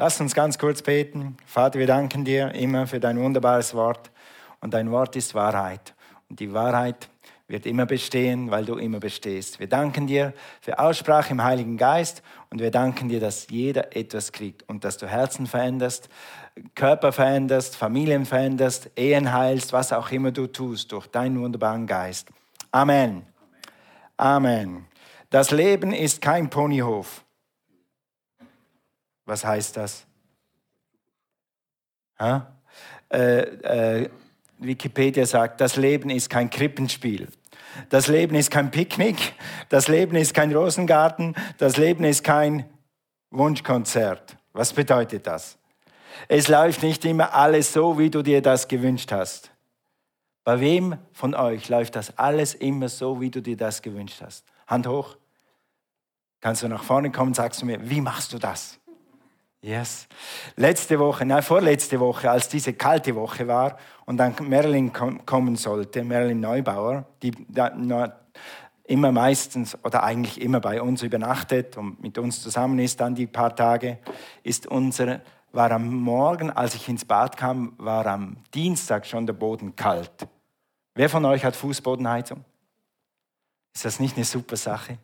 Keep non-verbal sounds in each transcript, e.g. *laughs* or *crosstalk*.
Lass uns ganz kurz beten. Vater, wir danken dir immer für dein wunderbares Wort. Und dein Wort ist Wahrheit. Und die Wahrheit wird immer bestehen, weil du immer bestehst. Wir danken dir für Aussprache im Heiligen Geist und wir danken dir, dass jeder etwas kriegt und dass du Herzen veränderst, Körper veränderst, Familien veränderst, Ehen heilst, was auch immer du tust durch deinen wunderbaren Geist. Amen. Amen. Das Leben ist kein Ponyhof. Was heißt das? Äh, äh, Wikipedia sagt, das Leben ist kein Krippenspiel. Das Leben ist kein Picknick. Das Leben ist kein Rosengarten. Das Leben ist kein Wunschkonzert. Was bedeutet das? Es läuft nicht immer alles so, wie du dir das gewünscht hast. Bei wem von euch läuft das alles immer so, wie du dir das gewünscht hast? Hand hoch. Kannst du nach vorne kommen, sagst du mir, wie machst du das? Yes. Letzte Woche, nein, vorletzte Woche, als diese kalte Woche war und dann Marilyn kommen sollte, Marilyn Neubauer, die immer meistens oder eigentlich immer bei uns übernachtet und mit uns zusammen ist dann die paar Tage, ist unser, war am Morgen, als ich ins Bad kam, war am Dienstag schon der Boden kalt. Wer von euch hat Fußbodenheizung? Ist das nicht eine super Sache?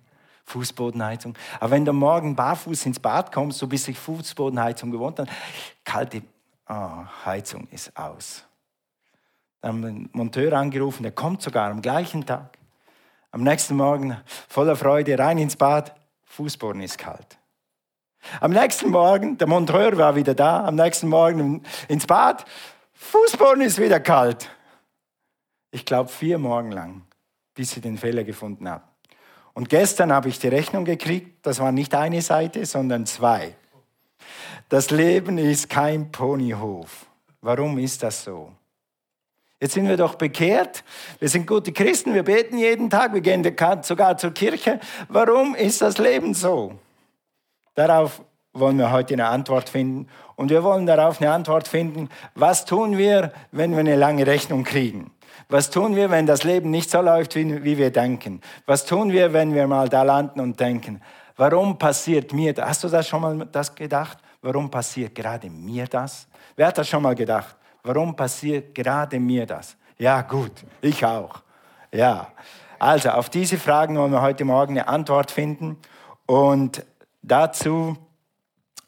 Fußbodenheizung. Aber wenn du morgen barfuß ins Bad kommst, so bist du Fußbodenheizung gewohnt, dann kalte oh, Heizung ist aus. Dann haben wir einen Monteur angerufen, der kommt sogar am gleichen Tag. Am nächsten Morgen voller Freude rein ins Bad, Fußboden ist kalt. Am nächsten Morgen, der Monteur war wieder da, am nächsten Morgen ins Bad, Fußboden ist wieder kalt. Ich glaube vier Morgen lang, bis sie den Fehler gefunden haben. Und gestern habe ich die Rechnung gekriegt, das war nicht eine Seite, sondern zwei. Das Leben ist kein Ponyhof. Warum ist das so? Jetzt sind wir doch bekehrt, wir sind gute Christen, wir beten jeden Tag, wir gehen sogar zur Kirche. Warum ist das Leben so? Darauf wollen wir heute eine Antwort finden. Und wir wollen darauf eine Antwort finden, was tun wir, wenn wir eine lange Rechnung kriegen? Was tun wir, wenn das Leben nicht so läuft, wie, wir denken? Was tun wir, wenn wir mal da landen und denken, warum passiert mir das? Hast du das schon mal das gedacht? Warum passiert gerade mir das? Wer hat das schon mal gedacht? Warum passiert gerade mir das? Ja, gut, ich auch. Ja. Also, auf diese Fragen wollen wir heute Morgen eine Antwort finden. Und dazu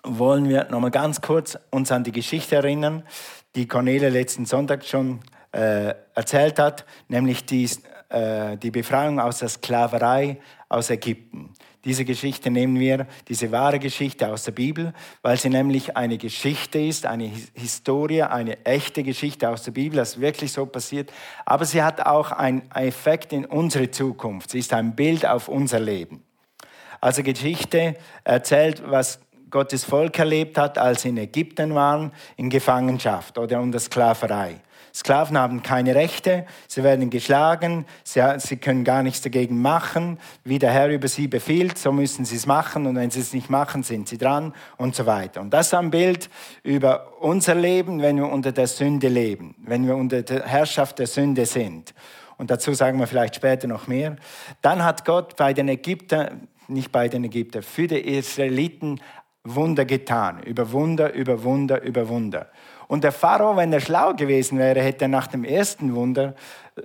wollen wir nochmal ganz kurz uns an die Geschichte erinnern, die Cornelia letzten Sonntag schon äh, erzählt hat, nämlich die, äh, die Befreiung aus der Sklaverei aus Ägypten. Diese Geschichte nehmen wir, diese wahre Geschichte aus der Bibel, weil sie nämlich eine Geschichte ist, eine Historie, eine echte Geschichte aus der Bibel, das wirklich so passiert. Aber sie hat auch einen Effekt in unsere Zukunft. Sie ist ein Bild auf unser Leben. Also Geschichte erzählt, was Gottes Volk erlebt hat, als sie in Ägypten waren, in Gefangenschaft oder unter Sklaverei. Sklaven haben keine Rechte, sie werden geschlagen, sie, sie, können gar nichts dagegen machen. Wie der Herr über sie befiehlt, so müssen sie es machen und wenn sie es nicht machen, sind sie dran und so weiter. Und das ist ein Bild über unser Leben, wenn wir unter der Sünde leben, wenn wir unter der Herrschaft der Sünde sind. Und dazu sagen wir vielleicht später noch mehr. Dann hat Gott bei den Ägyptern, nicht bei den Ägyptern, für die Israeliten Wunder getan. Über Wunder, über Wunder, über Wunder. Und der Pharao, wenn er schlau gewesen wäre, hätte er nach dem ersten Wunder,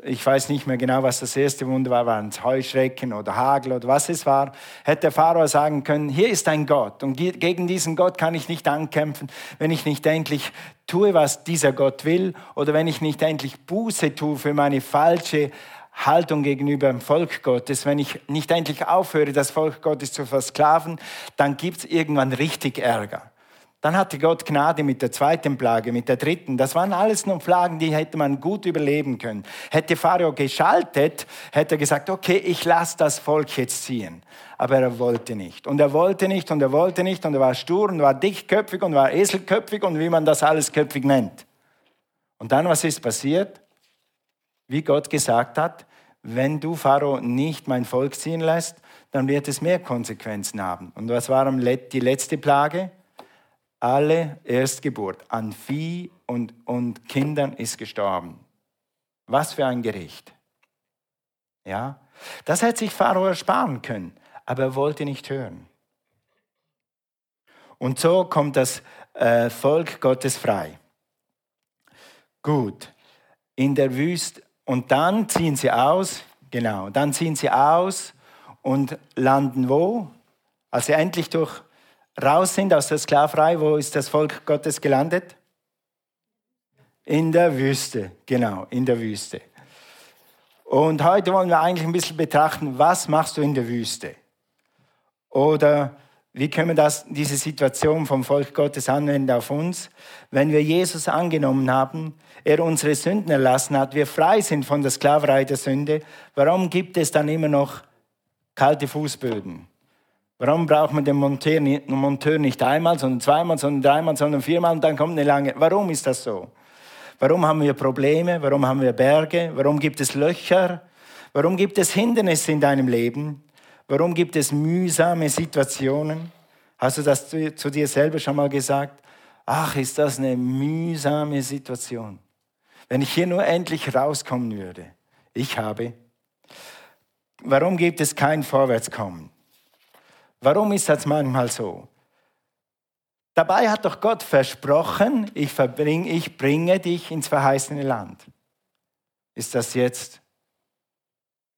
ich weiß nicht mehr genau, was das erste Wunder war, waren es Heuschrecken oder Hagel oder was es war, hätte der Pharao sagen können, hier ist ein Gott und gegen diesen Gott kann ich nicht ankämpfen, wenn ich nicht endlich tue, was dieser Gott will oder wenn ich nicht endlich Buße tue für meine falsche Haltung gegenüber dem Volk Gottes, wenn ich nicht endlich aufhöre, das Volk Gottes zu versklaven, dann gibt es irgendwann richtig Ärger. Dann hatte Gott Gnade mit der zweiten Plage, mit der dritten. Das waren alles nur Plagen, die hätte man gut überleben können. Hätte Pharao geschaltet, hätte er gesagt, okay, ich lasse das Volk jetzt ziehen. Aber er wollte nicht. Und er wollte nicht und er wollte nicht und er war stur und war dickköpfig und war eselköpfig und wie man das alles köpfig nennt. Und dann, was ist passiert? Wie Gott gesagt hat, wenn du Pharao nicht mein Volk ziehen lässt, dann wird es mehr Konsequenzen haben. Und was war die letzte Plage? Alle Erstgeburt an Vieh und, und Kindern ist gestorben. Was für ein Gericht. Ja, das hätte sich Pharao ersparen können, aber er wollte nicht hören. Und so kommt das äh, Volk Gottes frei. Gut, in der Wüste. Und dann ziehen sie aus, genau, dann ziehen sie aus und landen wo? Als sie endlich durch raus sind aus der Sklaverei, wo ist das Volk Gottes gelandet? In der Wüste, genau, in der Wüste. Und heute wollen wir eigentlich ein bisschen betrachten, was machst du in der Wüste? Oder wie können wir das, diese Situation vom Volk Gottes anwenden auf uns? Wenn wir Jesus angenommen haben, er unsere Sünden erlassen hat, wir frei sind von der Sklaverei der Sünde, warum gibt es dann immer noch kalte Fußböden? Warum braucht man den Monteur, nicht einmal, sondern zweimal, sondern dreimal, sondern viermal und dann kommt eine lange? Warum ist das so? Warum haben wir Probleme? Warum haben wir Berge? Warum gibt es Löcher? Warum gibt es Hindernisse in deinem Leben? Warum gibt es mühsame Situationen? Hast du das zu, zu dir selber schon mal gesagt? Ach, ist das eine mühsame Situation. Wenn ich hier nur endlich rauskommen würde. Ich habe. Warum gibt es kein Vorwärtskommen? Warum ist das manchmal so? Dabei hat doch Gott versprochen, ich, verbring, ich bringe dich ins verheißene Land. Ist das jetzt,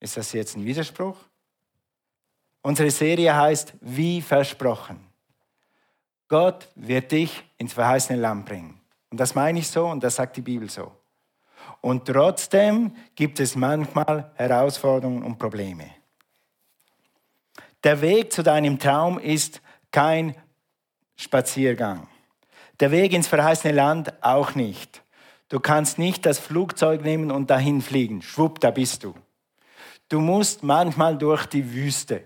ist das jetzt ein Widerspruch? Unsere Serie heißt Wie versprochen. Gott wird dich ins verheißene Land bringen. Und das meine ich so und das sagt die Bibel so. Und trotzdem gibt es manchmal Herausforderungen und Probleme. Der Weg zu deinem Traum ist kein Spaziergang. Der Weg ins verheißene Land auch nicht. Du kannst nicht das Flugzeug nehmen und dahin fliegen. Schwupp, da bist du. Du musst manchmal durch die Wüste.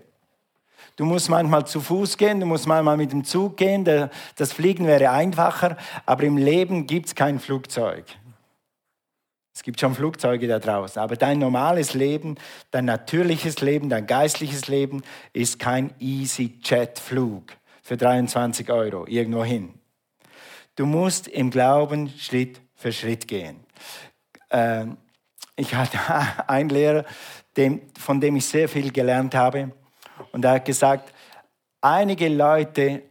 Du musst manchmal zu Fuß gehen, du musst manchmal mit dem Zug gehen. Das Fliegen wäre einfacher, aber im Leben gibt es kein Flugzeug. Es gibt schon Flugzeuge da draußen, aber dein normales Leben, dein natürliches Leben, dein geistliches Leben ist kein EasyJet-Flug für 23 Euro irgendwo hin. Du musst im Glauben Schritt für Schritt gehen. Ähm, ich hatte *laughs* einen Lehrer, von dem ich sehr viel gelernt habe, und er hat gesagt, einige Leute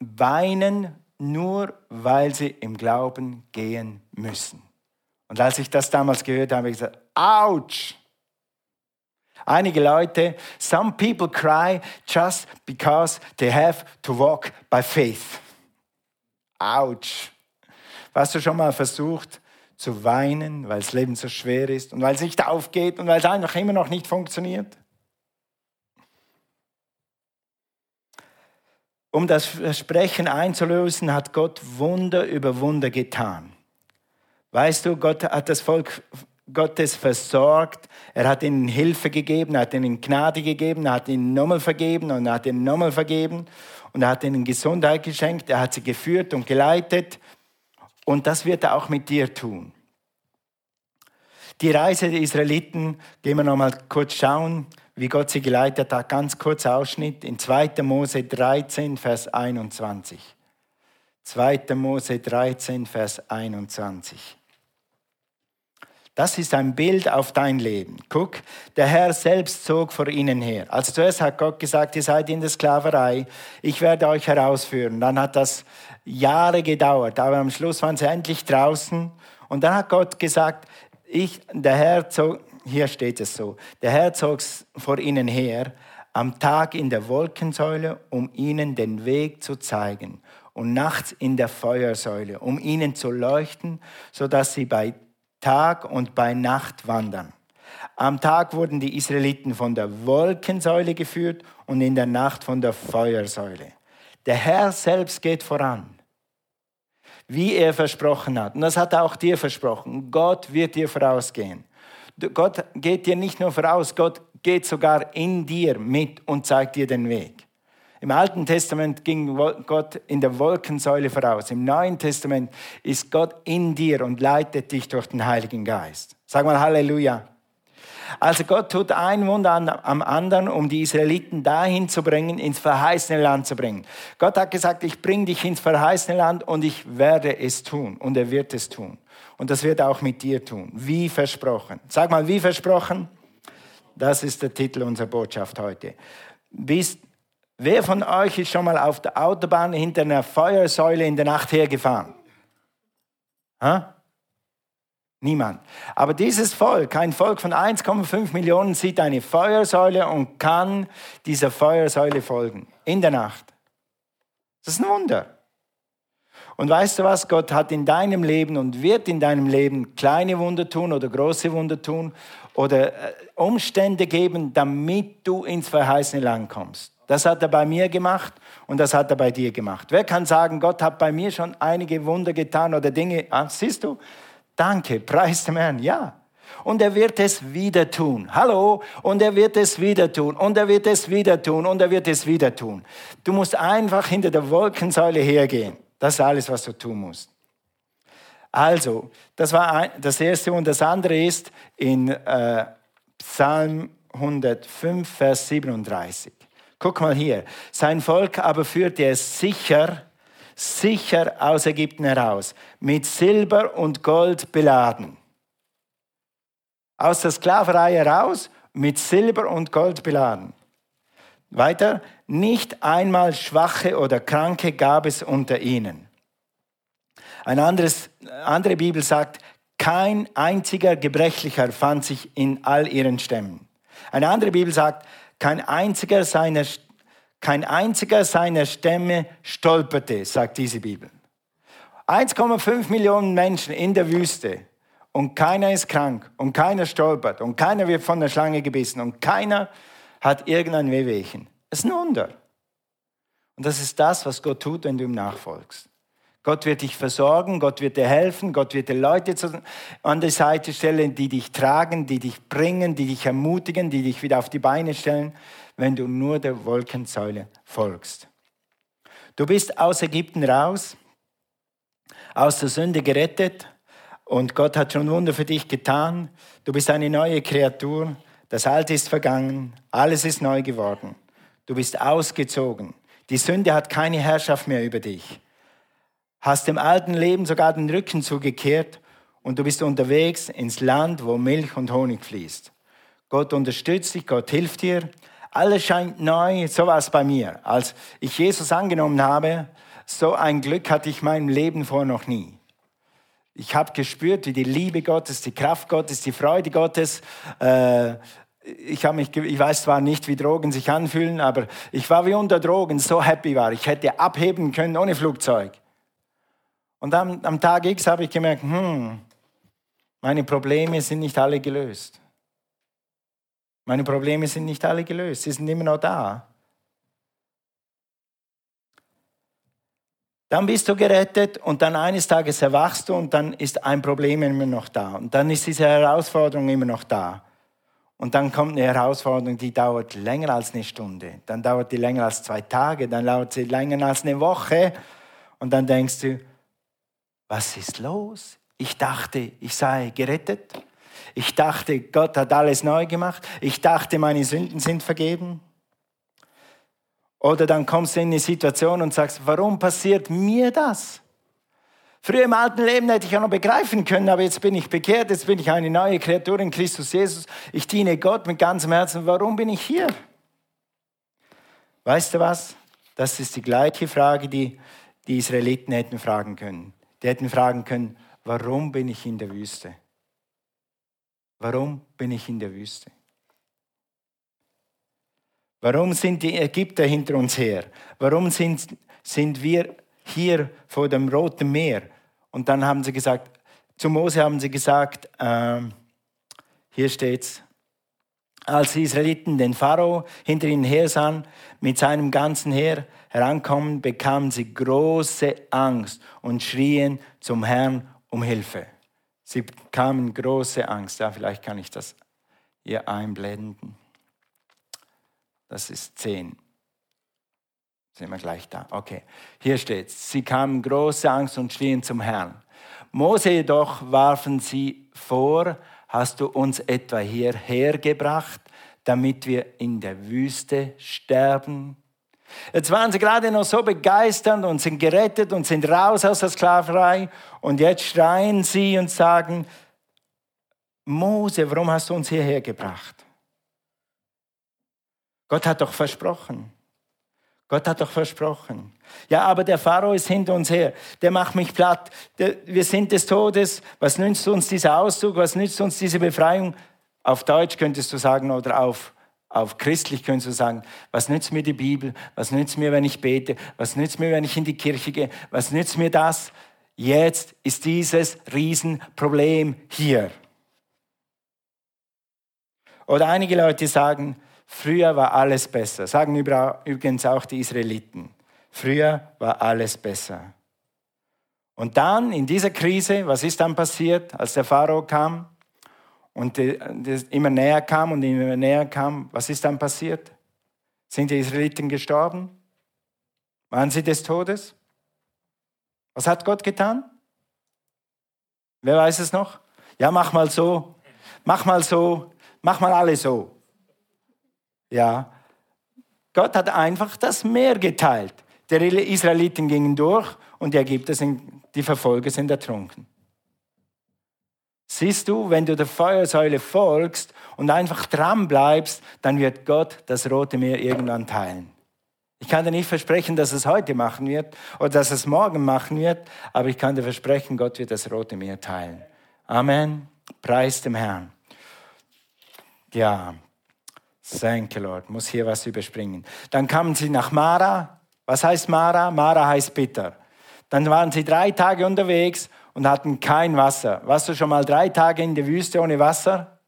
weinen nur, weil sie im Glauben gehen müssen. Und als ich das damals gehört habe, habe ich gesagt, ouch! Einige Leute, some people cry just because they have to walk by faith. Autsch. Hast du schon mal versucht zu weinen, weil das Leben so schwer ist und weil es nicht aufgeht und weil es einfach immer noch nicht funktioniert? Um das Versprechen einzulösen, hat Gott Wunder über Wunder getan. Weißt du, Gott hat das Volk Gottes versorgt. Er hat ihnen Hilfe gegeben, er hat ihnen Gnade gegeben, er hat ihnen nochmal vergeben und er hat ihnen nochmal vergeben und er hat ihnen Gesundheit geschenkt, er hat sie geführt und geleitet und das wird er auch mit dir tun. Die Reise der Israeliten, gehen wir nochmal kurz schauen, wie Gott sie geleitet hat. Ganz kurzer Ausschnitt in 2. Mose 13, Vers 21. 2. Mose 13, Vers 21. Das ist ein Bild auf dein Leben. Guck, der Herr selbst zog vor ihnen her. Also zuerst hat Gott gesagt, ihr seid in der Sklaverei, ich werde euch herausführen. Dann hat das Jahre gedauert, aber am Schluss waren sie endlich draußen. Und dann hat Gott gesagt, ich, der Herr zog, hier steht es so, der Herr zog vor ihnen her am Tag in der Wolkensäule, um ihnen den Weg zu zeigen und nachts in der Feuersäule, um ihnen zu leuchten, sodass sie bei Tag und bei Nacht wandern. Am Tag wurden die Israeliten von der Wolkensäule geführt und in der Nacht von der Feuersäule. Der Herr selbst geht voran, wie er versprochen hat. Und das hat er auch dir versprochen. Gott wird dir vorausgehen. Gott geht dir nicht nur voraus, Gott geht sogar in dir mit und zeigt dir den Weg. Im Alten Testament ging Gott in der Wolkensäule voraus. Im Neuen Testament ist Gott in dir und leitet dich durch den Heiligen Geist. Sag mal Halleluja. Also Gott tut ein Wunder am anderen, um die Israeliten dahin zu bringen, ins verheißene Land zu bringen. Gott hat gesagt, ich bringe dich ins verheißene Land und ich werde es tun und er wird es tun. Und das wird er auch mit dir tun, wie versprochen. Sag mal, wie versprochen? Das ist der Titel unserer Botschaft heute. Bist Wer von euch ist schon mal auf der Autobahn hinter einer Feuersäule in der Nacht hergefahren? Ha? Niemand. Aber dieses Volk, ein Volk von 1,5 Millionen, sieht eine Feuersäule und kann dieser Feuersäule folgen. In der Nacht. Das ist ein Wunder. Und weißt du was? Gott hat in deinem Leben und wird in deinem Leben kleine Wunder tun oder große Wunder tun oder äh, Umstände geben, damit du ins verheißene Land kommst. Das hat er bei mir gemacht und das hat er bei dir gemacht. Wer kann sagen, Gott hat bei mir schon einige Wunder getan oder Dinge? Ah, siehst du? Danke, preis dem Herrn, ja. Und er wird es wieder tun. Hallo? Und er wird es wieder tun. Und er wird es wieder tun. Und er wird es wieder tun. Du musst einfach hinter der Wolkensäule hergehen. Das ist alles, was du tun musst. Also, das war das erste und das andere ist in äh, Psalm 105, Vers 37. Guck mal hier. Sein Volk aber führte es sicher sicher aus Ägypten heraus, mit Silber und Gold beladen. Aus der Sklaverei heraus, mit Silber und Gold beladen. Weiter, nicht einmal Schwache oder Kranke gab es unter ihnen. Eine anderes, andere Bibel sagt, kein einziger Gebrechlicher fand sich in all ihren Stämmen. Eine andere Bibel sagt, kein einziger seiner kein einziger seiner Stämme stolperte, sagt diese Bibel. 1,5 Millionen Menschen in der Wüste und keiner ist krank und keiner stolpert und keiner wird von der Schlange gebissen und keiner hat irgendein Wehwehchen. Das ist ein Wunder. Und das ist das, was Gott tut, wenn du ihm nachfolgst. Gott wird dich versorgen, Gott wird dir helfen, Gott wird dir Leute an die Seite stellen, die dich tragen, die dich bringen, die dich ermutigen, die dich wieder auf die Beine stellen wenn du nur der Wolkensäule folgst. Du bist aus Ägypten raus, aus der Sünde gerettet und Gott hat schon Wunder für dich getan. Du bist eine neue Kreatur. Das Alte ist vergangen, alles ist neu geworden. Du bist ausgezogen. Die Sünde hat keine Herrschaft mehr über dich. Hast dem alten Leben sogar den Rücken zugekehrt und du bist unterwegs ins Land, wo Milch und Honig fließt. Gott unterstützt dich, Gott hilft dir, alles scheint neu, so war es bei mir. Als ich Jesus angenommen habe, so ein Glück hatte ich in meinem Leben vorher noch nie. Ich habe gespürt, wie die Liebe Gottes, die Kraft Gottes, die Freude Gottes, äh, ich, mich, ich weiß zwar nicht, wie Drogen sich anfühlen, aber ich war wie unter Drogen, so happy war. Ich hätte abheben können ohne Flugzeug. Und am, am Tag X habe ich gemerkt, hm, meine Probleme sind nicht alle gelöst. Meine Probleme sind nicht alle gelöst, sie sind immer noch da. Dann bist du gerettet und dann eines Tages erwachst du und dann ist ein Problem immer noch da. Und dann ist diese Herausforderung immer noch da. Und dann kommt eine Herausforderung, die dauert länger als eine Stunde. Dann dauert die länger als zwei Tage. Dann dauert sie länger als eine Woche. Und dann denkst du, was ist los? Ich dachte, ich sei gerettet. Ich dachte, Gott hat alles neu gemacht. Ich dachte, meine Sünden sind vergeben. Oder dann kommst du in eine Situation und sagst, warum passiert mir das? Früher im alten Leben hätte ich ja noch begreifen können, aber jetzt bin ich bekehrt, jetzt bin ich eine neue Kreatur in Christus Jesus. Ich diene Gott mit ganzem Herzen. Warum bin ich hier? Weißt du was? Das ist die gleiche Frage, die die Israeliten hätten fragen können. Die hätten fragen können, warum bin ich in der Wüste? Warum bin ich in der Wüste? Warum sind die Ägypter hinter uns her? Warum sind, sind wir hier vor dem Roten Meer? Und dann haben sie gesagt, zu Mose haben sie gesagt, äh, hier steht's, als die Israeliten den Pharao hinter ihnen her sahen, mit seinem ganzen Heer herankommen, bekamen sie große Angst und schrien zum Herrn um Hilfe. Sie bekamen große Angst. Ja, vielleicht kann ich das hier einblenden. Das ist 10. Sind wir gleich da? Okay. Hier steht Sie kamen große Angst und schrien zum Herrn. Mose jedoch warfen sie vor, hast du uns etwa hierher gebracht, damit wir in der Wüste sterben? Jetzt waren sie gerade noch so begeistert und sind gerettet und sind raus aus der Sklaverei. Und jetzt schreien sie und sagen, Mose, warum hast du uns hierher gebracht? Gott hat doch versprochen. Gott hat doch versprochen. Ja, aber der Pharao ist hinter uns her. Der macht mich platt. Der, wir sind des Todes. Was nützt uns dieser Auszug? Was nützt uns diese Befreiung? Auf Deutsch könntest du sagen oder auf, auf christlich könntest du sagen, was nützt mir die Bibel? Was nützt mir, wenn ich bete? Was nützt mir, wenn ich in die Kirche gehe? Was nützt mir das? Jetzt ist dieses Riesenproblem hier. Oder einige Leute sagen, früher war alles besser. Sagen übrigens auch die Israeliten. Früher war alles besser. Und dann in dieser Krise, was ist dann passiert, als der Pharao kam und immer näher kam und immer näher kam, was ist dann passiert? Sind die Israeliten gestorben? Waren sie des Todes? Was hat Gott getan? Wer weiß es noch? Ja, mach mal so, mach mal so, mach mal alle so. Ja, Gott hat einfach das Meer geteilt. Die Israeliten gingen durch und die Ägypter sind, die Verfolger sind ertrunken. Siehst du, wenn du der Feuersäule folgst und einfach dran bleibst, dann wird Gott das Rote Meer irgendwann teilen. Ich kann dir nicht versprechen, dass es heute machen wird oder dass es morgen machen wird, aber ich kann dir versprechen, Gott wird das Rote Meer teilen. Amen. Preis dem Herrn. Ja, you, Lord. Muss hier was überspringen. Dann kamen sie nach Mara was heißt Mara? Mara heißt bitter. Dann waren sie drei Tage unterwegs und hatten kein Wasser. Warst du schon mal drei Tage in der Wüste ohne Wasser?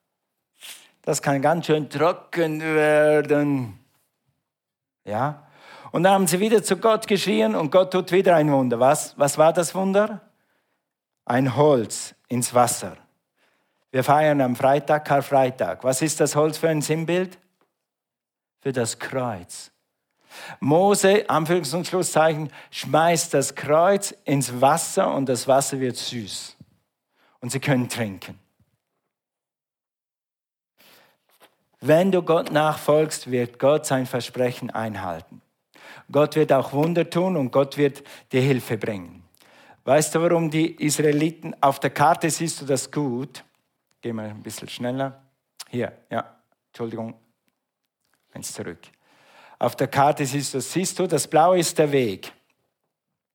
Das kann ganz schön trocken werden. Ja? Und dann haben sie wieder zu Gott geschrien und Gott tut wieder ein Wunder. Was, was war das Wunder? Ein Holz ins Wasser. Wir feiern am Freitag Karfreitag. Was ist das Holz für ein Sinnbild? Für das Kreuz. Mose, Anführungs- und Schlusszeichen, schmeißt das Kreuz ins Wasser und das Wasser wird süß. Und sie können trinken. Wenn du Gott nachfolgst, wird Gott sein Versprechen einhalten. Gott wird auch Wunder tun und Gott wird dir Hilfe bringen. Weißt du, warum die Israeliten, auf der Karte siehst du das gut. Geh mal ein bisschen schneller. Hier, ja, Entschuldigung, eins zurück. Auf der Karte siehst du, siehst du, das Blaue ist der Weg.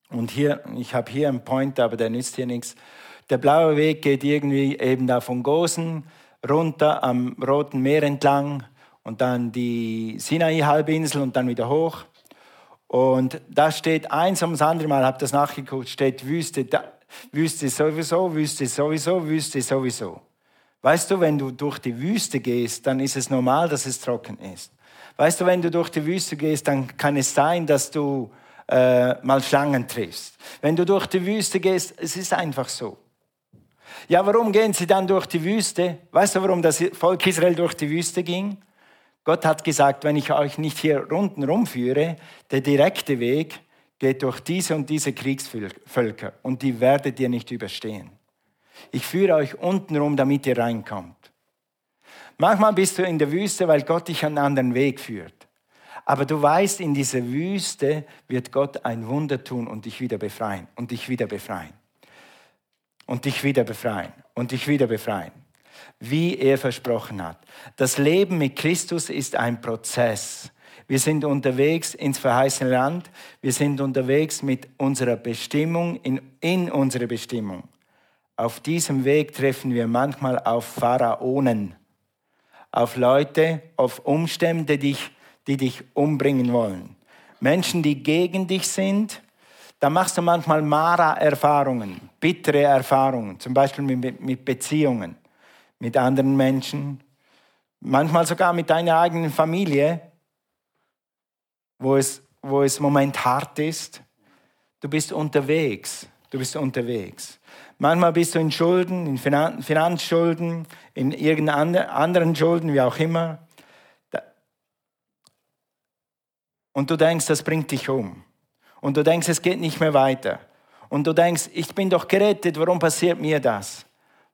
Und hier, ich habe hier einen Point, aber der nützt hier nichts. Der blaue Weg geht irgendwie eben da von Gosen runter am Roten Meer entlang und dann die Sinai-Halbinsel und dann wieder hoch. Und da steht eins ums andere Mal, habe das nachgeguckt, steht Wüste, da, Wüste sowieso, Wüste sowieso, Wüste sowieso. Weißt du, wenn du durch die Wüste gehst, dann ist es normal, dass es trocken ist. Weißt du, wenn du durch die Wüste gehst, dann kann es sein, dass du äh, mal Schlangen triffst. Wenn du durch die Wüste gehst, es ist einfach so. Ja, warum gehen sie dann durch die Wüste? Weißt du, warum das Volk Israel durch die Wüste ging? Gott hat gesagt, wenn ich euch nicht hier unten rumführe, der direkte Weg geht durch diese und diese Kriegsvölker und die werdet ihr nicht überstehen. Ich führe euch unten rum, damit ihr reinkommt. Manchmal bist du in der Wüste, weil Gott dich einen anderen Weg führt. Aber du weißt, in dieser Wüste wird Gott ein Wunder tun und dich wieder befreien und dich wieder befreien. Und dich wieder befreien und dich wieder befreien. Wie er versprochen hat. Das Leben mit Christus ist ein Prozess. Wir sind unterwegs ins verheißene Land. Wir sind unterwegs mit unserer Bestimmung, in, in unsere Bestimmung. Auf diesem Weg treffen wir manchmal auf Pharaonen auf Leute, auf Umstände, die dich, die dich umbringen wollen. Menschen, die gegen dich sind, da machst du manchmal Mara-Erfahrungen, bittere Erfahrungen, zum Beispiel mit, mit Beziehungen mit anderen Menschen, manchmal sogar mit deiner eigenen Familie, wo es, wo es im Moment hart ist. Du bist unterwegs, du bist unterwegs. Manchmal bist du in Schulden, in Finanzschulden, in irgendeinen anderen Schulden, wie auch immer. Und du denkst, das bringt dich um. Und du denkst, es geht nicht mehr weiter. Und du denkst, ich bin doch gerettet, warum passiert mir das?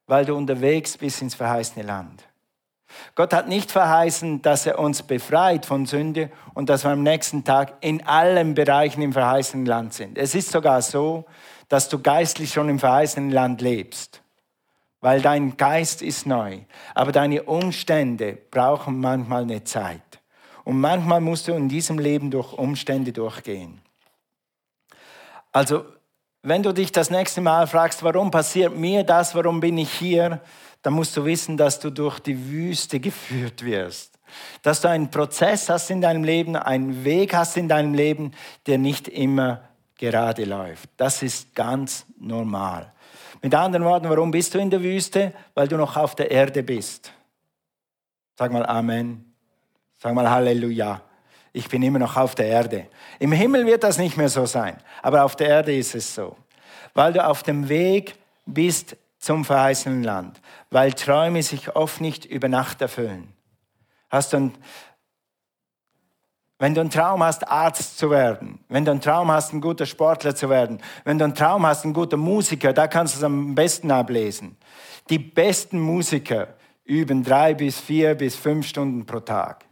Weil du unterwegs bist ins verheißene Land. Gott hat nicht verheißen, dass er uns befreit von Sünde und dass wir am nächsten Tag in allen Bereichen im verheißenen Land sind. Es ist sogar so, dass du geistlich schon im verheißenen Land lebst, weil dein Geist ist neu, aber deine Umstände brauchen manchmal eine Zeit. Und manchmal musst du in diesem Leben durch Umstände durchgehen. Also, wenn du dich das nächste Mal fragst, warum passiert mir das, warum bin ich hier, dann musst du wissen, dass du durch die Wüste geführt wirst. Dass du einen Prozess hast in deinem Leben, einen Weg hast in deinem Leben, der nicht immer gerade läuft. Das ist ganz normal. Mit anderen Worten, warum bist du in der Wüste? Weil du noch auf der Erde bist. Sag mal Amen. Sag mal Halleluja. Ich bin immer noch auf der Erde. Im Himmel wird das nicht mehr so sein, aber auf der Erde ist es so. Weil du auf dem Weg bist zum verheißenen Land, weil Träume sich oft nicht über Nacht erfüllen. Hast du ein, wenn du einen Traum hast, Arzt zu werden, wenn du einen Traum hast, ein guter Sportler zu werden, wenn du einen Traum hast, ein guter Musiker, da kannst du es am besten ablesen. Die besten Musiker üben drei bis vier bis fünf Stunden pro Tag.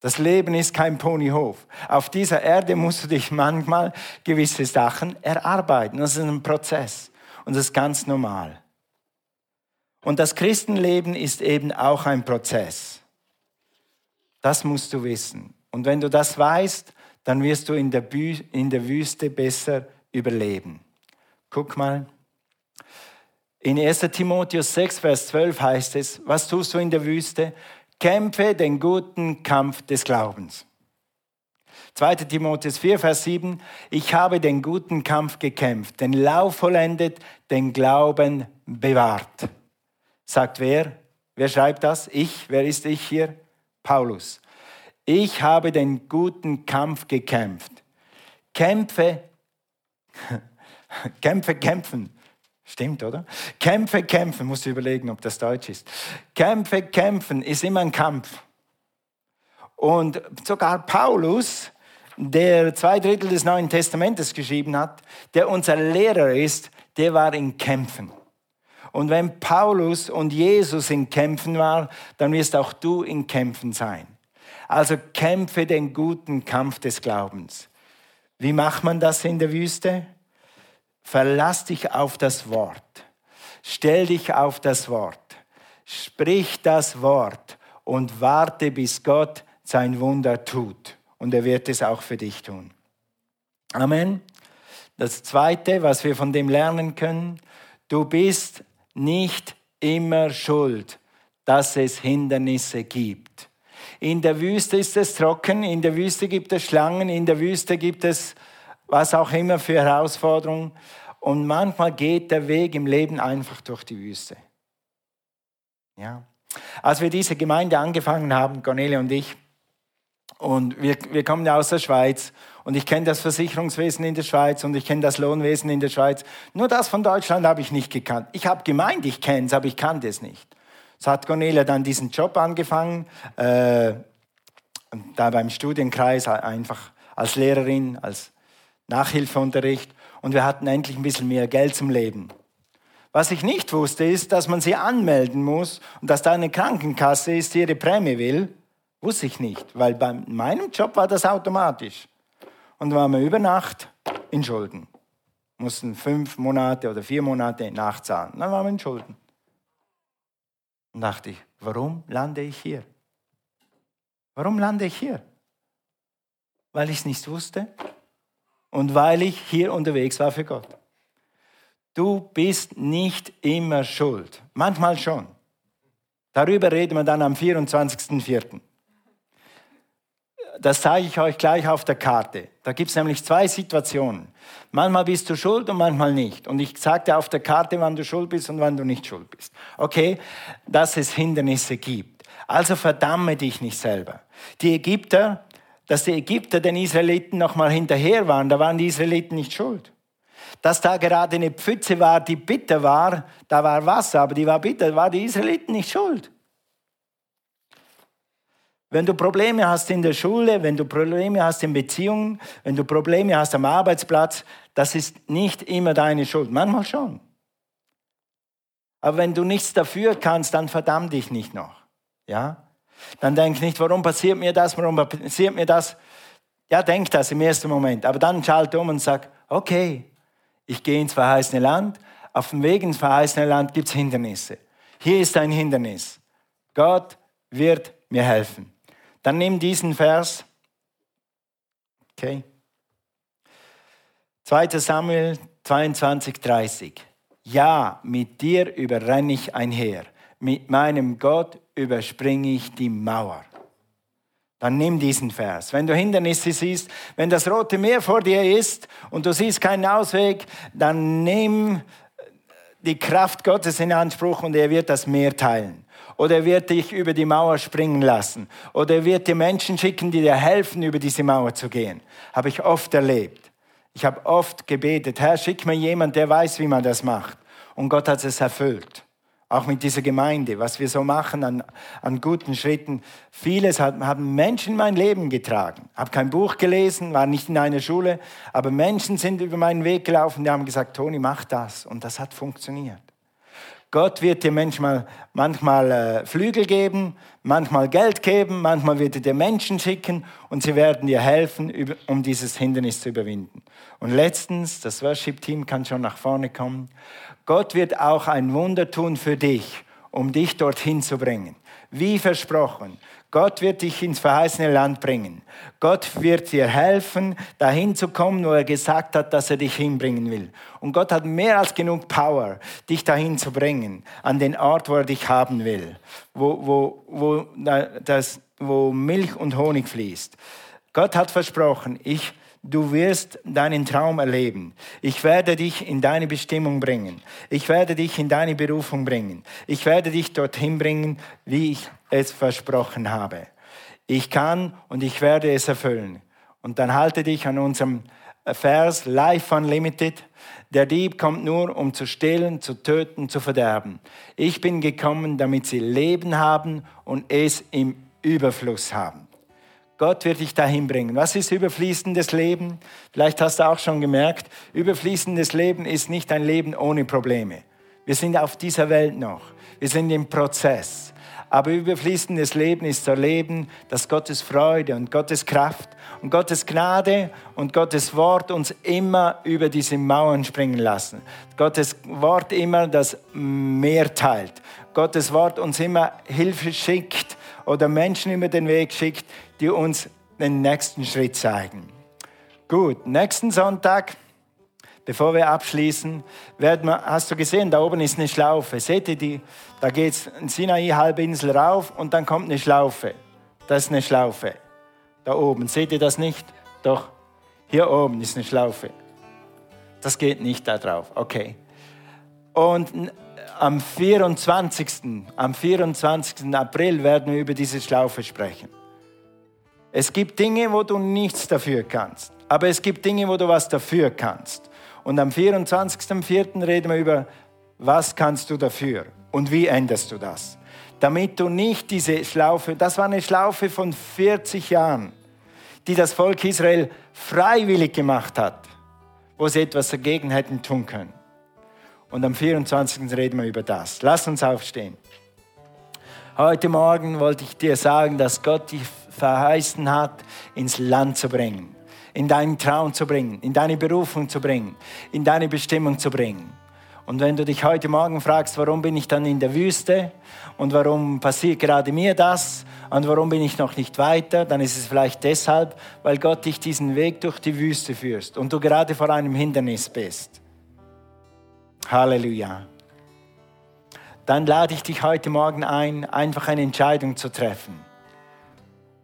Das Leben ist kein Ponyhof. Auf dieser Erde musst du dich manchmal gewisse Sachen erarbeiten. Das ist ein Prozess und das ist ganz normal. Und das Christenleben ist eben auch ein Prozess. Das musst du wissen. Und wenn du das weißt, dann wirst du in der, Bü in der Wüste besser überleben. Guck mal. In 1 Timotheus 6, Vers 12 heißt es, was tust du in der Wüste? kämpfe den guten Kampf des Glaubens. 2. Timotheus 4, Vers 7, ich habe den guten Kampf gekämpft, den Lauf vollendet, den Glauben bewahrt. Sagt wer? Wer schreibt das? Ich. Wer ist ich hier? Paulus. Ich habe den guten Kampf gekämpft. Kämpfe, *laughs* Kämpfe, kämpfen. Stimmt, oder? Kämpfe, kämpfen, musst du überlegen, ob das Deutsch ist. Kämpfe, kämpfen ist immer ein Kampf. Und sogar Paulus, der zwei Drittel des Neuen Testamentes geschrieben hat, der unser Lehrer ist, der war in Kämpfen. Und wenn Paulus und Jesus in Kämpfen war, dann wirst auch du in Kämpfen sein. Also kämpfe den guten Kampf des Glaubens. Wie macht man das in der Wüste? Verlass dich auf das Wort. Stell dich auf das Wort. Sprich das Wort und warte, bis Gott sein Wunder tut. Und er wird es auch für dich tun. Amen. Das Zweite, was wir von dem lernen können, du bist nicht immer schuld, dass es Hindernisse gibt. In der Wüste ist es trocken, in der Wüste gibt es Schlangen, in der Wüste gibt es was auch immer für Herausforderungen. Und manchmal geht der Weg im Leben einfach durch die Wüste. Ja. Als wir diese Gemeinde angefangen haben, Cornelia und ich, und wir, wir kommen ja aus der Schweiz und ich kenne das Versicherungswesen in der Schweiz und ich kenne das Lohnwesen in der Schweiz. Nur das von Deutschland habe ich nicht gekannt. Ich habe gemeint, ich kenne es, aber ich kannte es nicht. So hat Cornelia dann diesen Job angefangen, äh, da beim Studienkreis einfach als Lehrerin, als Nachhilfeunterricht und wir hatten endlich ein bisschen mehr Geld zum Leben. Was ich nicht wusste, ist, dass man sie anmelden muss und dass da eine Krankenkasse ist, die ihre Prämie will. Wusste ich nicht, weil bei meinem Job war das automatisch. Und waren wir über Nacht in Schulden. Mussten fünf Monate oder vier Monate nachzahlen. Dann waren wir in Schulden. Und dachte ich, warum lande ich hier? Warum lande ich hier? Weil ich es nicht wusste? und weil ich hier unterwegs war für Gott. Du bist nicht immer schuld. Manchmal schon. Darüber reden wir dann am 24.04. Das zeige ich euch gleich auf der Karte. Da gibt es nämlich zwei Situationen. Manchmal bist du schuld und manchmal nicht. Und ich sagte auf der Karte, wann du schuld bist und wann du nicht schuld bist. Okay, dass es Hindernisse gibt. Also verdamme dich nicht selber. Die Ägypter dass die Ägypter den Israeliten noch mal hinterher waren, da waren die Israeliten nicht schuld. Dass da gerade eine Pfütze war, die bitter war, da war Wasser, aber die war bitter, war die Israeliten nicht schuld. Wenn du Probleme hast in der Schule, wenn du Probleme hast in Beziehungen, wenn du Probleme hast am Arbeitsplatz, das ist nicht immer deine Schuld. Manchmal schon. Aber wenn du nichts dafür kannst, dann verdamm dich nicht noch. Ja? Dann denk nicht, warum passiert mir das, warum passiert mir das. Ja, denk das im ersten Moment. Aber dann schalte um und sag, okay, ich gehe ins verheißene Land. Auf dem Weg ins verheißene Land gibt es Hindernisse. Hier ist ein Hindernis. Gott wird mir helfen. Dann nimm diesen Vers. Okay. 2. Samuel 22, 30. Ja, mit dir überrenne ich einher. Mit meinem Gott überspringe ich die Mauer. Dann nimm diesen Vers. Wenn du Hindernisse siehst, wenn das Rote Meer vor dir ist und du siehst keinen Ausweg, dann nimm die Kraft Gottes in Anspruch und er wird das Meer teilen. Oder er wird dich über die Mauer springen lassen. Oder er wird dir Menschen schicken, die dir helfen, über diese Mauer zu gehen. Habe ich oft erlebt. Ich habe oft gebetet, Herr, schick mir jemand, der weiß, wie man das macht. Und Gott hat es erfüllt. Auch mit dieser Gemeinde, was wir so machen an, an guten Schritten. Vieles hat, haben Menschen mein Leben getragen. Habe kein Buch gelesen, war nicht in einer Schule, aber Menschen sind über meinen Weg gelaufen, die haben gesagt, Toni, mach das. Und das hat funktioniert. Gott wird dir manchmal, manchmal äh, Flügel geben, manchmal Geld geben, manchmal wird er dir Menschen schicken und sie werden dir helfen, um dieses Hindernis zu überwinden. Und letztens, das Worship-Team kann schon nach vorne kommen, Gott wird auch ein Wunder tun für dich, um dich dorthin zu bringen. Wie versprochen. Gott wird dich ins verheißene Land bringen. Gott wird dir helfen, dahin zu kommen, wo er gesagt hat, dass er dich hinbringen will. Und Gott hat mehr als genug Power, dich dahin zu bringen, an den Ort, wo er dich haben will, wo, wo, wo, das, wo Milch und Honig fließt. Gott hat versprochen, ich Du wirst deinen Traum erleben. Ich werde dich in deine Bestimmung bringen. Ich werde dich in deine Berufung bringen. Ich werde dich dorthin bringen, wie ich es versprochen habe. Ich kann und ich werde es erfüllen. Und dann halte dich an unserem Vers Life Unlimited. Der Dieb kommt nur, um zu stehlen, zu töten, zu verderben. Ich bin gekommen, damit sie Leben haben und es im Überfluss haben. Gott wird dich dahin bringen. Was ist überfließendes Leben? Vielleicht hast du auch schon gemerkt, überfließendes Leben ist nicht ein Leben ohne Probleme. Wir sind auf dieser Welt noch. Wir sind im Prozess. Aber überfließendes Leben ist zu erleben, dass Gottes Freude und Gottes Kraft und Gottes Gnade und Gottes Wort uns immer über diese Mauern springen lassen. Gottes Wort immer das Meer teilt. Gottes Wort uns immer Hilfe schickt oder Menschen über den Weg schickt, die uns den nächsten Schritt zeigen. Gut, nächsten Sonntag, bevor wir abschließen, werden wir, hast du gesehen, da oben ist eine Schlaufe. Seht ihr die? Da geht es Sinai-Halbinsel rauf und dann kommt eine Schlaufe. Das ist eine Schlaufe. Da oben. Seht ihr das nicht? Doch, hier oben ist eine Schlaufe. Das geht nicht da drauf. Okay. Und am 24. Am 24. April werden wir über diese Schlaufe sprechen. Es gibt Dinge, wo du nichts dafür kannst. Aber es gibt Dinge, wo du was dafür kannst. Und am 24.04. reden wir über, was kannst du dafür und wie änderst du das. Damit du nicht diese Schlaufe, das war eine Schlaufe von 40 Jahren, die das Volk Israel freiwillig gemacht hat, wo sie etwas dagegen hätten tun können. Und am 24. reden wir über das. Lass uns aufstehen. Heute Morgen wollte ich dir sagen, dass Gott dich verheißen hat, ins Land zu bringen, in deinen Traum zu bringen, in deine Berufung zu bringen, in deine Bestimmung zu bringen. Und wenn du dich heute Morgen fragst, warum bin ich dann in der Wüste und warum passiert gerade mir das und warum bin ich noch nicht weiter, dann ist es vielleicht deshalb, weil Gott dich diesen Weg durch die Wüste führst und du gerade vor einem Hindernis bist. Halleluja. Dann lade ich dich heute Morgen ein, einfach eine Entscheidung zu treffen.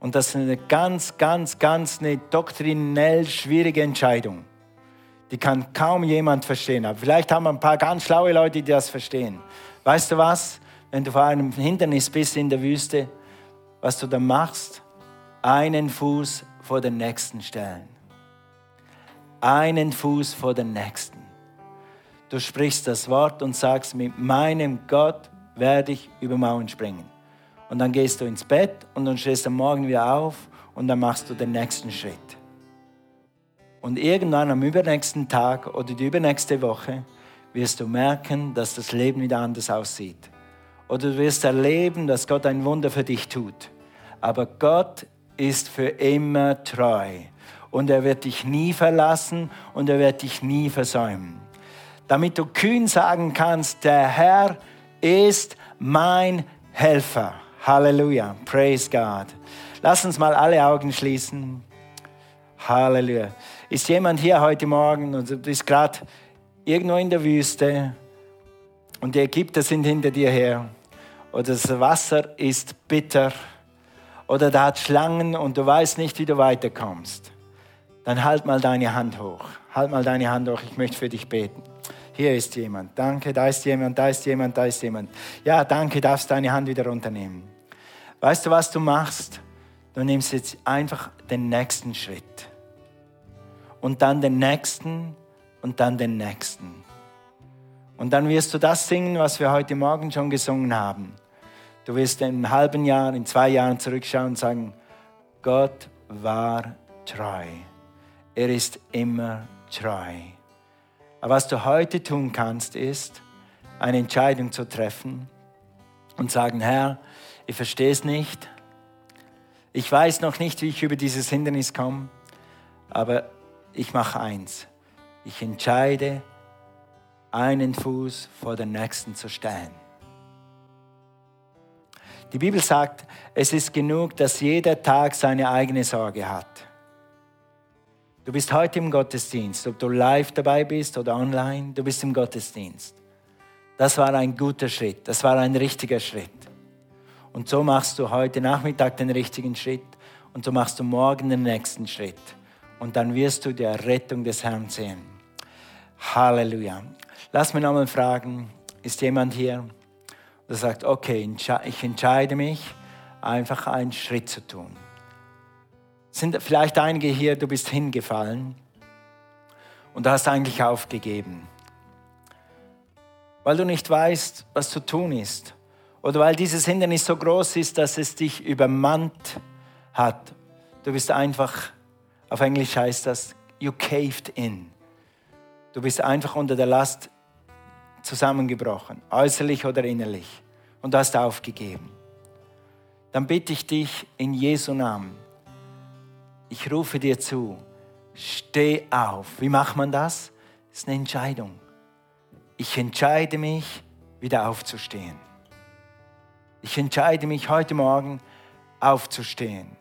Und das ist eine ganz, ganz, ganz eine doktrinell schwierige Entscheidung. Die kann kaum jemand verstehen. Aber vielleicht haben wir ein paar ganz schlaue Leute, die das verstehen. Weißt du was? Wenn du vor einem Hindernis bist in der Wüste, was du dann machst? Einen Fuß vor den nächsten stellen. Einen Fuß vor den nächsten. Du sprichst das Wort und sagst, mit meinem Gott werde ich über Mauern springen. Und dann gehst du ins Bett und dann stehst du morgen wieder auf und dann machst du den nächsten Schritt. Und irgendwann am übernächsten Tag oder die übernächste Woche wirst du merken, dass das Leben wieder anders aussieht. Oder du wirst erleben, dass Gott ein Wunder für dich tut. Aber Gott ist für immer treu. Und er wird dich nie verlassen und er wird dich nie versäumen damit du kühn sagen kannst, der Herr ist mein Helfer. Halleluja, praise God. Lass uns mal alle Augen schließen. Halleluja. Ist jemand hier heute Morgen und du bist gerade irgendwo in der Wüste und die Ägypter sind hinter dir her oder das Wasser ist bitter oder da hat Schlangen und du weißt nicht, wie du weiterkommst, dann halt mal deine Hand hoch. Halt mal deine Hand hoch, ich möchte für dich beten. Hier ist jemand. Danke, da ist jemand, da ist jemand, da ist jemand. Ja, danke, darfst deine Hand wieder runternehmen. Weißt du, was du machst? Du nimmst jetzt einfach den nächsten Schritt. Und dann den nächsten und dann den nächsten. Und dann wirst du das singen, was wir heute Morgen schon gesungen haben. Du wirst in einem halben Jahr, in zwei Jahren zurückschauen und sagen, Gott war treu. Er ist immer treu. Aber was du heute tun kannst, ist, eine Entscheidung zu treffen und sagen, Herr, ich verstehe es nicht. Ich weiß noch nicht, wie ich über dieses Hindernis komme, aber ich mache eins. Ich entscheide, einen Fuß vor den nächsten zu stellen. Die Bibel sagt, es ist genug, dass jeder Tag seine eigene Sorge hat. Du bist heute im Gottesdienst, ob du live dabei bist oder online, du bist im Gottesdienst. Das war ein guter Schritt, das war ein richtiger Schritt. Und so machst du heute Nachmittag den richtigen Schritt und so machst du morgen den nächsten Schritt. Und dann wirst du die Errettung des Herrn sehen. Halleluja. Lass mich nochmal fragen, ist jemand hier, der sagt, okay, ich entscheide mich, einfach einen Schritt zu tun. Sind vielleicht einige hier, du bist hingefallen und du hast eigentlich aufgegeben, weil du nicht weißt, was zu tun ist. Oder weil dieses Hindernis so groß ist, dass es dich übermannt hat. Du bist einfach, auf Englisch heißt das, you caved in. Du bist einfach unter der Last zusammengebrochen, äußerlich oder innerlich, und du hast aufgegeben, dann bitte ich dich in Jesu Namen, ich rufe dir zu, steh auf. Wie macht man das? Das ist eine Entscheidung. Ich entscheide mich, wieder aufzustehen. Ich entscheide mich heute Morgen aufzustehen.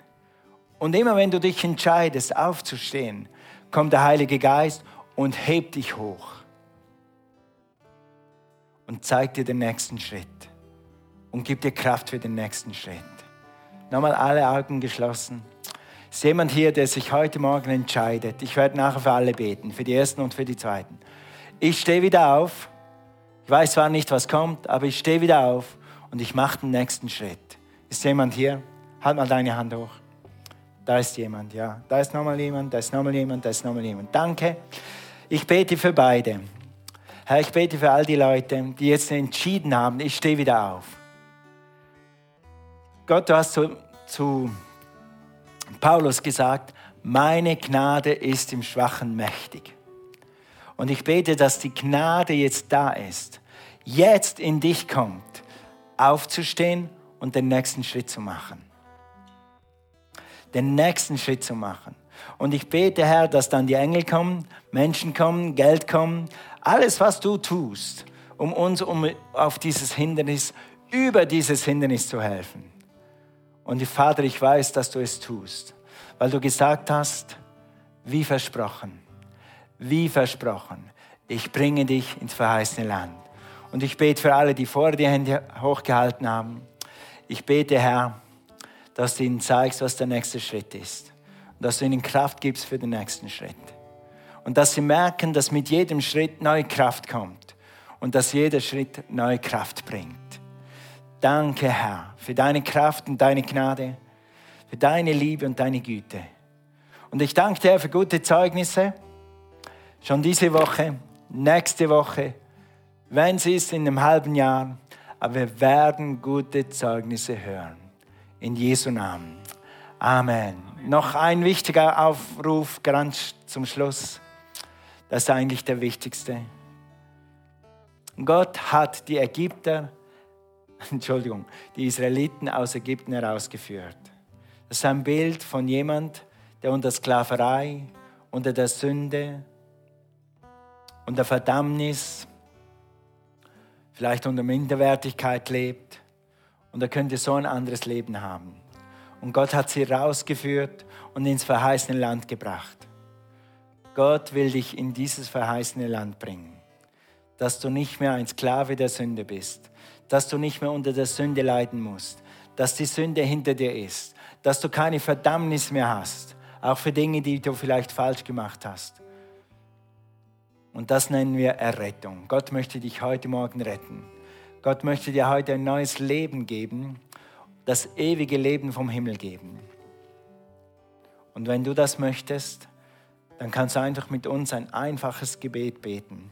Und immer wenn du dich entscheidest, aufzustehen, kommt der Heilige Geist und hebt dich hoch und zeigt dir den nächsten Schritt und gibt dir Kraft für den nächsten Schritt. Nochmal alle Augen geschlossen. Ist jemand hier, der sich heute Morgen entscheidet? Ich werde nachher für alle beten, für die Ersten und für die Zweiten. Ich stehe wieder auf. Ich weiß zwar nicht, was kommt, aber ich stehe wieder auf und ich mache den nächsten Schritt. Ist jemand hier? Halt mal deine Hand hoch. Da ist jemand, ja. Da ist nochmal jemand, da ist nochmal jemand, da ist nochmal jemand. Danke. Ich bete für beide. Herr, ich bete für all die Leute, die jetzt entschieden haben, ich stehe wieder auf. Gott, du hast zu, zu Paulus gesagt, meine Gnade ist im Schwachen mächtig. Und ich bete, dass die Gnade jetzt da ist, jetzt in dich kommt, aufzustehen und den nächsten Schritt zu machen. Den nächsten Schritt zu machen. Und ich bete, Herr, dass dann die Engel kommen, Menschen kommen, Geld kommen, alles, was du tust, um uns um auf dieses Hindernis, über dieses Hindernis zu helfen. Und Vater, ich weiß, dass du es tust, weil du gesagt hast, wie versprochen, wie versprochen, ich bringe dich ins verheißene Land. Und ich bete für alle, die vor die Hände hochgehalten haben. Ich bete, Herr, dass du ihnen zeigst, was der nächste Schritt ist. Und dass du ihnen Kraft gibst für den nächsten Schritt und dass sie merken, dass mit jedem Schritt neue Kraft kommt und dass jeder Schritt neue Kraft bringt. Danke, Herr, für deine Kraft und deine Gnade, für deine Liebe und deine Güte. Und ich danke dir für gute Zeugnisse, schon diese Woche, nächste Woche, wenn es ist in einem halben Jahr, aber wir werden gute Zeugnisse hören. In Jesu Namen. Amen. Noch ein wichtiger Aufruf ganz zum Schluss. Das ist eigentlich der wichtigste. Gott hat die Ägypter, *laughs* Entschuldigung, die Israeliten aus Ägypten herausgeführt. Das ist ein Bild von jemand, der unter Sklaverei, unter der Sünde, unter Verdammnis, vielleicht unter Minderwertigkeit lebt. Und er könnte so ein anderes Leben haben. Und Gott hat sie rausgeführt und ins verheißene Land gebracht. Gott will dich in dieses verheißene Land bringen, dass du nicht mehr ein Sklave der Sünde bist, dass du nicht mehr unter der Sünde leiden musst, dass die Sünde hinter dir ist, dass du keine Verdammnis mehr hast, auch für Dinge, die du vielleicht falsch gemacht hast. Und das nennen wir Errettung. Gott möchte dich heute Morgen retten. Gott möchte dir heute ein neues Leben geben, das ewige Leben vom Himmel geben. Und wenn du das möchtest, dann kannst du einfach mit uns ein einfaches Gebet beten.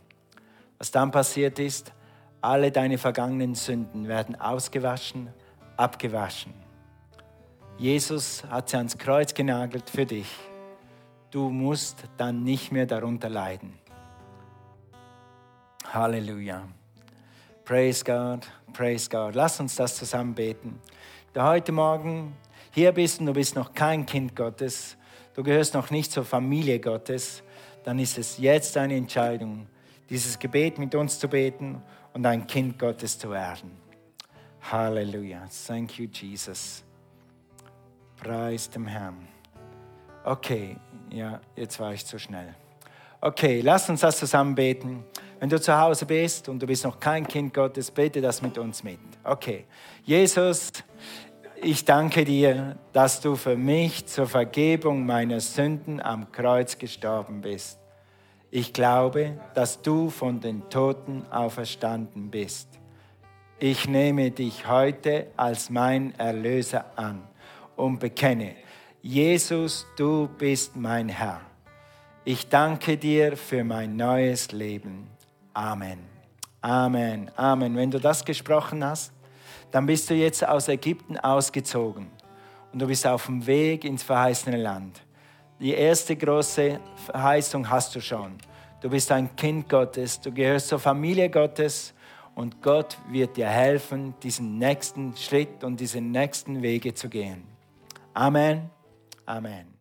Was dann passiert ist, alle deine vergangenen Sünden werden ausgewaschen, abgewaschen. Jesus hat sie ans Kreuz genagelt für dich. Du musst dann nicht mehr darunter leiden. Halleluja. Praise God, praise God. Lass uns das zusammen beten. Du heute Morgen hier bist und du bist noch kein Kind Gottes, du gehörst noch nicht zur Familie Gottes, dann ist es jetzt deine Entscheidung, dieses Gebet mit uns zu beten und ein Kind Gottes zu werden. Halleluja. Thank you, Jesus. Preis dem Herrn. Okay, ja, jetzt war ich zu schnell. Okay, lass uns das zusammen beten. Wenn du zu Hause bist und du bist noch kein Kind Gottes, bete das mit uns mit. Okay. Jesus, ich danke dir, dass du für mich zur Vergebung meiner Sünden am Kreuz gestorben bist. Ich glaube, dass du von den Toten auferstanden bist. Ich nehme dich heute als mein Erlöser an und bekenne, Jesus, du bist mein Herr. Ich danke dir für mein neues Leben. Amen. Amen. Amen. Wenn du das gesprochen hast, dann bist du jetzt aus Ägypten ausgezogen und du bist auf dem Weg ins verheißene Land. Die erste große Verheißung hast du schon. Du bist ein Kind Gottes, du gehörst zur Familie Gottes und Gott wird dir helfen, diesen nächsten Schritt und diese nächsten Wege zu gehen. Amen. Amen.